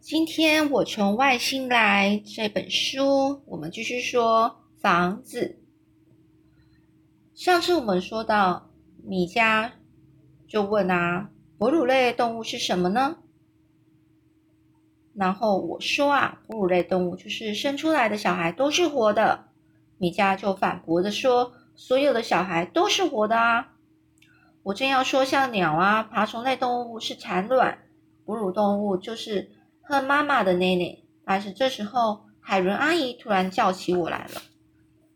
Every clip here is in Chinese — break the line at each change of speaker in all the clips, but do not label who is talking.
今天我从外星来这本书，我们继续说房子。上次我们说到米迦就问啊，哺乳类动物是什么呢？然后我说啊，哺乳类动物就是生出来的小孩都是活的。米迦就反驳的说，所有的小孩都是活的啊。我正要说，像鸟啊、爬虫类动物是产卵，哺乳动物就是和妈妈的奶奶。但是这时候，海伦阿姨突然叫起我来了，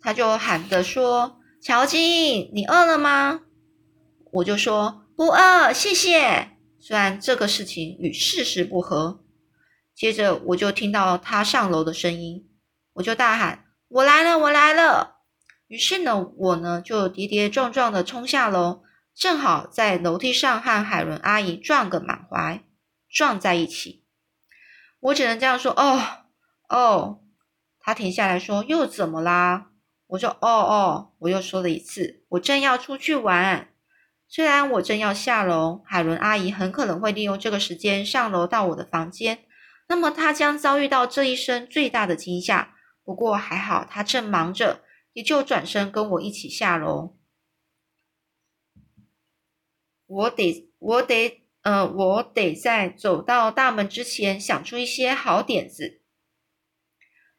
她就喊着说：“乔金，你饿了吗？”我就说：“不饿，谢谢。”虽然这个事情与事实不合。接着我就听到她上楼的声音，我就大喊：“我来了，我来了！”于是呢，我呢就跌跌撞撞的冲下楼。正好在楼梯上和海伦阿姨撞个满怀，撞在一起。我只能这样说：“哦哦。”他停下来说：“又怎么啦？”我说：“哦哦。”我又说了一次：“我正要出去玩。”虽然我正要下楼，海伦阿姨很可能会利用这个时间上楼到我的房间，那么她将遭遇到这一生最大的惊吓。不过还好，她正忙着，也就转身跟我一起下楼。我得，我得，呃，我得在走到大门之前想出一些好点子，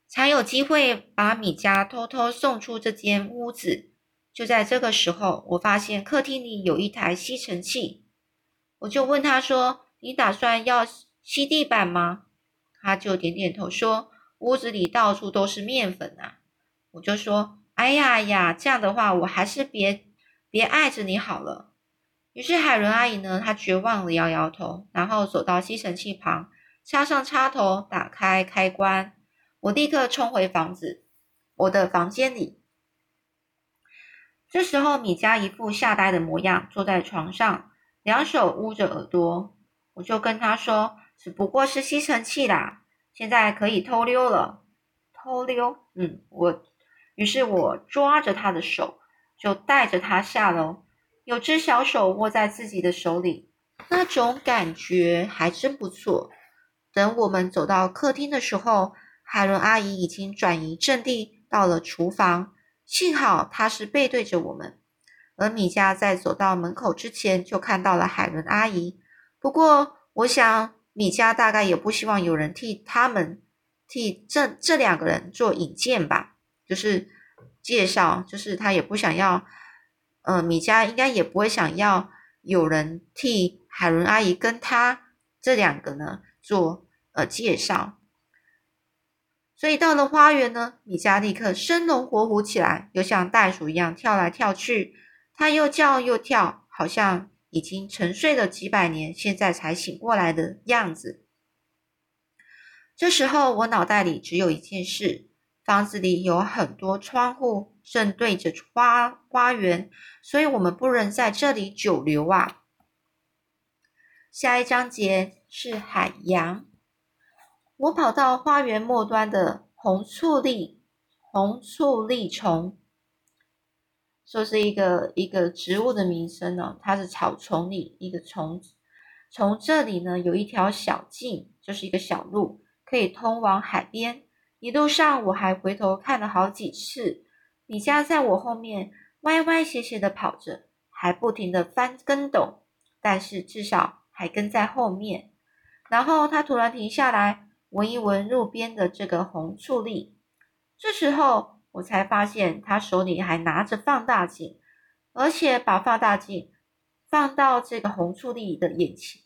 才有机会把米家偷偷送出这间屋子。就在这个时候，我发现客厅里有一台吸尘器，我就问他说：“你打算要吸地板吗？”他就点点头说：“屋子里到处都是面粉啊。”我就说：“哎呀呀，这样的话，我还是别别碍着你好了。”于是海伦阿姨呢，她绝望的摇摇头，然后走到吸尘器旁，插上插头，打开开关。我立刻冲回房子，我的房间里。这时候，米迦一副吓呆的模样，坐在床上，两手捂着耳朵。我就跟他说：“只不过是吸尘器啦，现在可以偷溜了。”偷溜？嗯，我。于是我抓着他的手，就带着他下楼。有只小手握在自己的手里，那种感觉还真不错。等我们走到客厅的时候，海伦阿姨已经转移阵地到了厨房。幸好她是背对着我们，而米迦在走到门口之前就看到了海伦阿姨。不过，我想米迦大概也不希望有人替他们替这这两个人做引荐吧，就是介绍，就是他也不想要。嗯，米迦应该也不会想要有人替海伦阿姨跟他这两个呢做呃介绍，所以到了花园呢，米迦立刻生龙活虎起来，又像袋鼠一样跳来跳去，他又叫又跳，好像已经沉睡了几百年，现在才醒过来的样子。这时候我脑袋里只有一件事：房子里有很多窗户。正对着花花园，所以我们不能在这里久留啊。下一章节是海洋。我跑到花园末端的红醋栗，红醋栗虫，说是一个一个植物的名称哦，它是草丛里一个虫。从这里呢，有一条小径，就是一个小路，可以通往海边。一路上我还回头看了好几次。米迦在我后面歪歪斜斜的跑着，还不停的翻跟斗，但是至少还跟在后面。然后他突然停下来，闻一闻路边的这个红醋栗。这时候我才发现他手里还拿着放大镜，而且把放大镜放到这个红醋栗的眼前，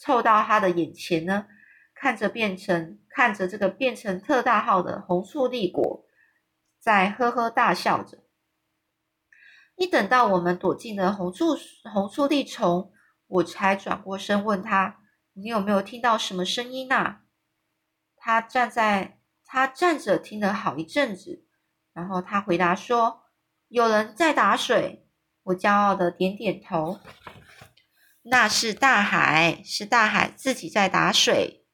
凑到他的眼前呢，看着变成看着这个变成特大号的红醋栗果。在呵呵大笑着。一等到我们躲进了红醋红醋栗丛，我才转过身问他：“你有没有听到什么声音呐？”他站在他站着听了好一阵子，然后他回答说：“有人在打水。”我骄傲的点点头：“那是大海，是大海自己在打水。”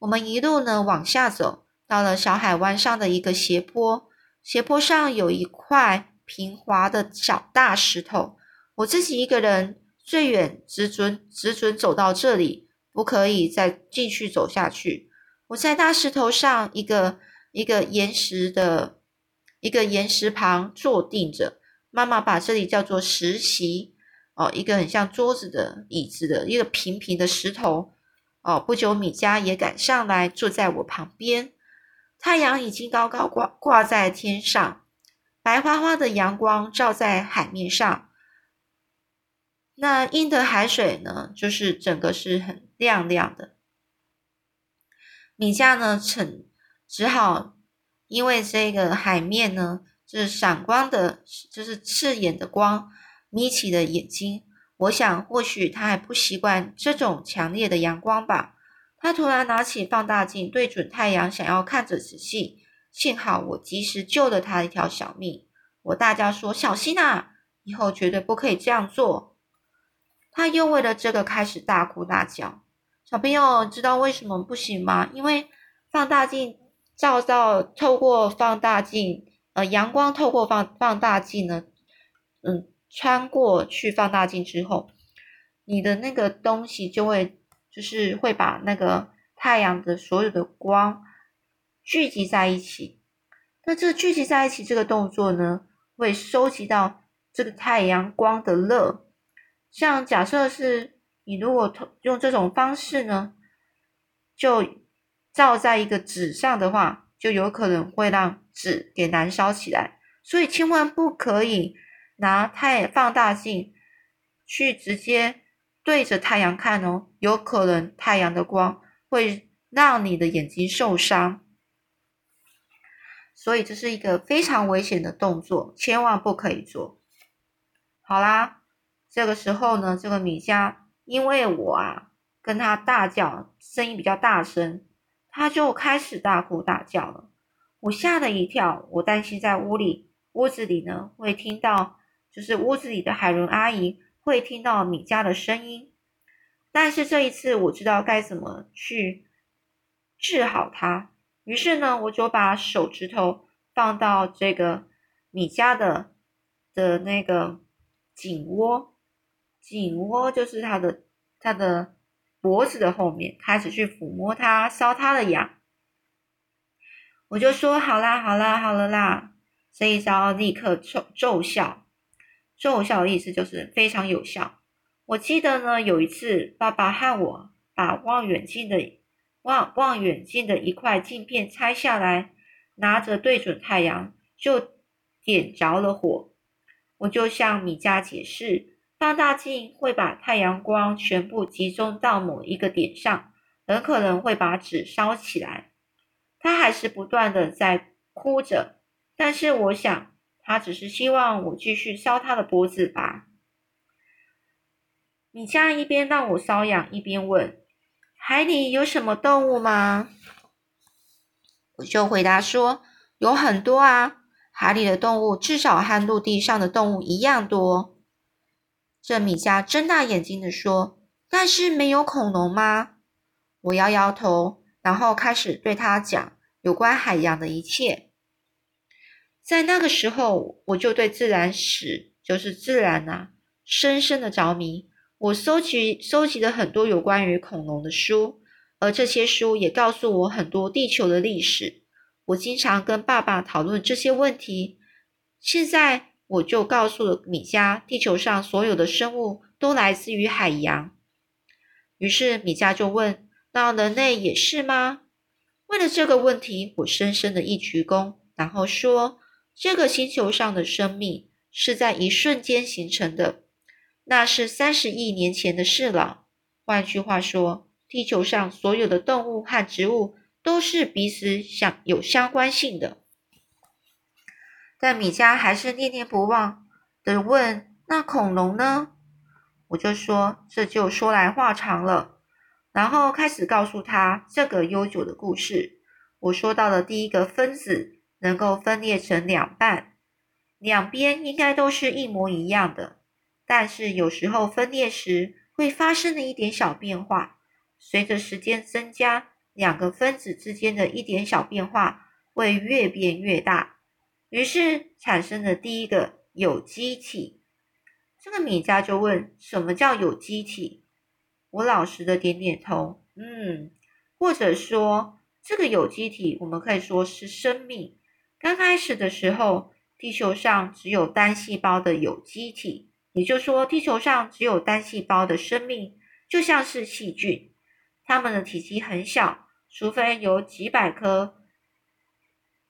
我们一路呢往下走，到了小海湾上的一个斜坡。斜坡上有一块平滑的小大石头，我自己一个人最远只准只准走到这里，不可以再继续走下去。我在大石头上一个一个岩石的一个岩石旁坐定着。妈妈把这里叫做石席哦，一个很像桌子的椅子的一个平平的石头哦。不久，米迦也赶上来坐在我旁边。太阳已经高高挂挂在天上，白花花的阳光照在海面上。那阴的海水呢，就是整个是很亮亮的。米迦呢，只只好因为这个海面呢，就是闪光的，就是刺眼的光，眯起的眼睛。我想，或许他还不习惯这种强烈的阳光吧。他突然拿起放大镜，对准太阳，想要看着仔细。幸好我及时救了他一条小命。我大叫说：“小心啊！以后绝对不可以这样做。”他又为了这个开始大哭大叫。小朋友知道为什么不行吗？因为放大镜照到透过放大镜，呃，阳光透过放放大镜呢，嗯，穿过去放大镜之后，你的那个东西就会就是会把那个太阳的所有的光聚集在一起。那这聚集在一起这个动作呢，会收集到这个太阳光的热。像假设是。你如果用这种方式呢，就照在一个纸上的话，就有可能会让纸给燃烧起来。所以千万不可以拿太放大镜去直接对着太阳看哦，有可能太阳的光会让你的眼睛受伤。所以这是一个非常危险的动作，千万不可以做。好啦，这个时候呢，这个米迦。因为我啊跟他大叫，声音比较大声，他就开始大哭大叫了。我吓了一跳，我担心在屋里屋子里呢会听到，就是屋子里的海伦阿姨会听到米家的声音。但是这一次我知道该怎么去治好他，于是呢我就把手指头放到这个米家的的那个颈窝。颈窝就是他的他的脖子的后面，开始去抚摸他，烧他的痒。我就说好啦，好啦，好了啦，这一招立刻奏奏效。奏效的意思就是非常有效。我记得呢，有一次爸爸和我把望远镜的望望远镜的一块镜片拆下来，拿着对准太阳，就点着了火。我就向米迦解释。放大镜会把太阳光全部集中到某一个点上，很可能会把纸烧起来。他还是不断的在哭着，但是我想他只是希望我继续烧他的脖子吧。米迦一边让我瘙痒，一边问：“海里有什么动物吗？”我就回答说：“有很多啊，海里的动物至少和陆地上的动物一样多。”这米迦睁大眼睛的说：“但是没有恐龙吗？”我摇摇头，然后开始对他讲有关海洋的一切。在那个时候，我就对自然史，就是自然呐，深深的着迷。我搜集搜集了很多有关于恐龙的书，而这些书也告诉我很多地球的历史。我经常跟爸爸讨论这些问题。现在。我就告诉了米加，地球上所有的生物都来自于海洋。于是米迦就问：“那人类也是吗？”为了这个问题，我深深的一鞠躬，然后说：“这个星球上的生命是在一瞬间形成的，那是三十亿年前的事了。换句话说，地球上所有的动物和植物都是彼此相有相关性的。”但米迦还是念念不忘的问：“那恐龙呢？”我就说：“这就说来话长了。”然后开始告诉他这个悠久的故事。我说到了第一个分子能够分裂成两半，两边应该都是一模一样的，但是有时候分裂时会发生了一点小变化。随着时间增加，两个分子之间的一点小变化会越变越大。于是产生了第一个有机体。这个米迦就问：“什么叫有机体？”我老实的点点头，嗯，或者说这个有机体我们可以说是生命。刚开始的时候，地球上只有单细胞的有机体，也就是说，地球上只有单细胞的生命，就像是细菌，它们的体积很小，除非有几百颗、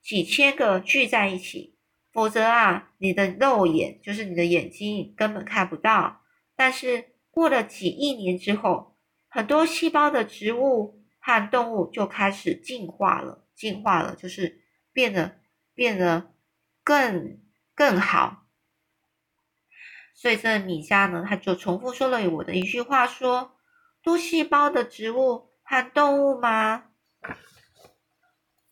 几千个聚在一起。否则啊，你的肉眼就是你的眼睛根本看不到。但是过了几亿年之后，很多细胞的植物和动物就开始进化了，进化了就是变得变得更更好。所以这米迦呢，他就重复说了我的一句话：说多细胞的植物和动物吗？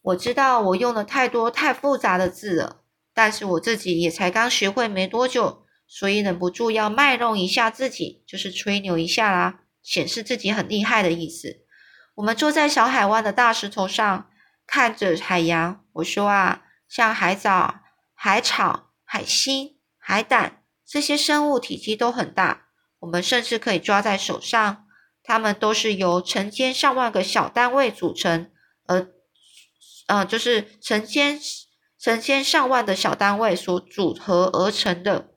我知道我用了太多太复杂的字了。但是我自己也才刚学会没多久，所以忍不住要卖弄一下自己，就是吹牛一下啦，显示自己很厉害的意思。我们坐在小海湾的大石头上，看着海洋。我说啊，像海藻、海草、海星、海胆这些生物体积都很大，我们甚至可以抓在手上。它们都是由成千上万个小单位组成，而呃，就是成千。成千上万的小单位所组合而成的，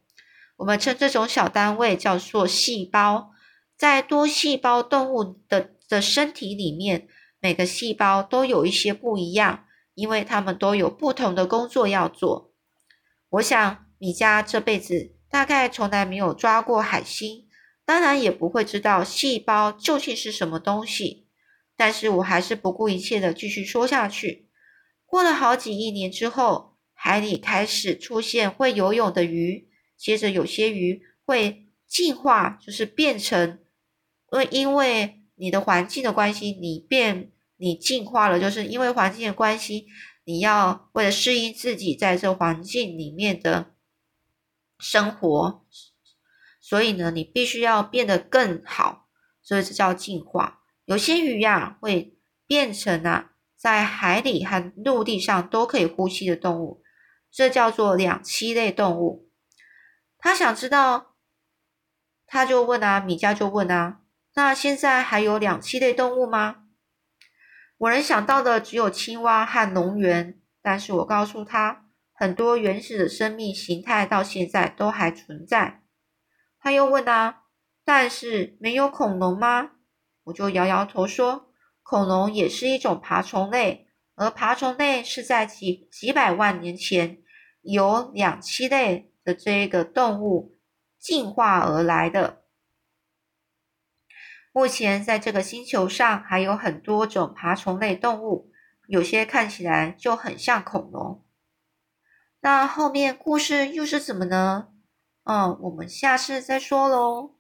我们称这种小单位叫做细胞。在多细胞动物的的身体里面，每个细胞都有一些不一样，因为他们都有不同的工作要做。我想米加这辈子大概从来没有抓过海星，当然也不会知道细胞究竟是什么东西。但是我还是不顾一切的继续说下去。过了好几亿年之后，海里开始出现会游泳的鱼，接着有些鱼会进化，就是变成，因为因为你的环境的关系，你变你进化了，就是因为环境的关系，你要为了适应自己在这环境里面的生活，所以呢，你必须要变得更好，所以这叫进化。有些鱼呀会变成啊。在海里和陆地上都可以呼吸的动物，这叫做两栖类动物。他想知道，他就问啊，米迦就问啊，那现在还有两栖类动物吗？我能想到的只有青蛙和蝾螈，但是我告诉他，很多原始的生命形态到现在都还存在。他又问啊，但是没有恐龙吗？我就摇摇头说。恐龙也是一种爬虫类，而爬虫类是在几几百万年前由两栖类的这个动物进化而来的。目前在这个星球上还有很多种爬虫类动物，有些看起来就很像恐龙。那后面故事又是怎么呢？嗯，我们下次再说喽。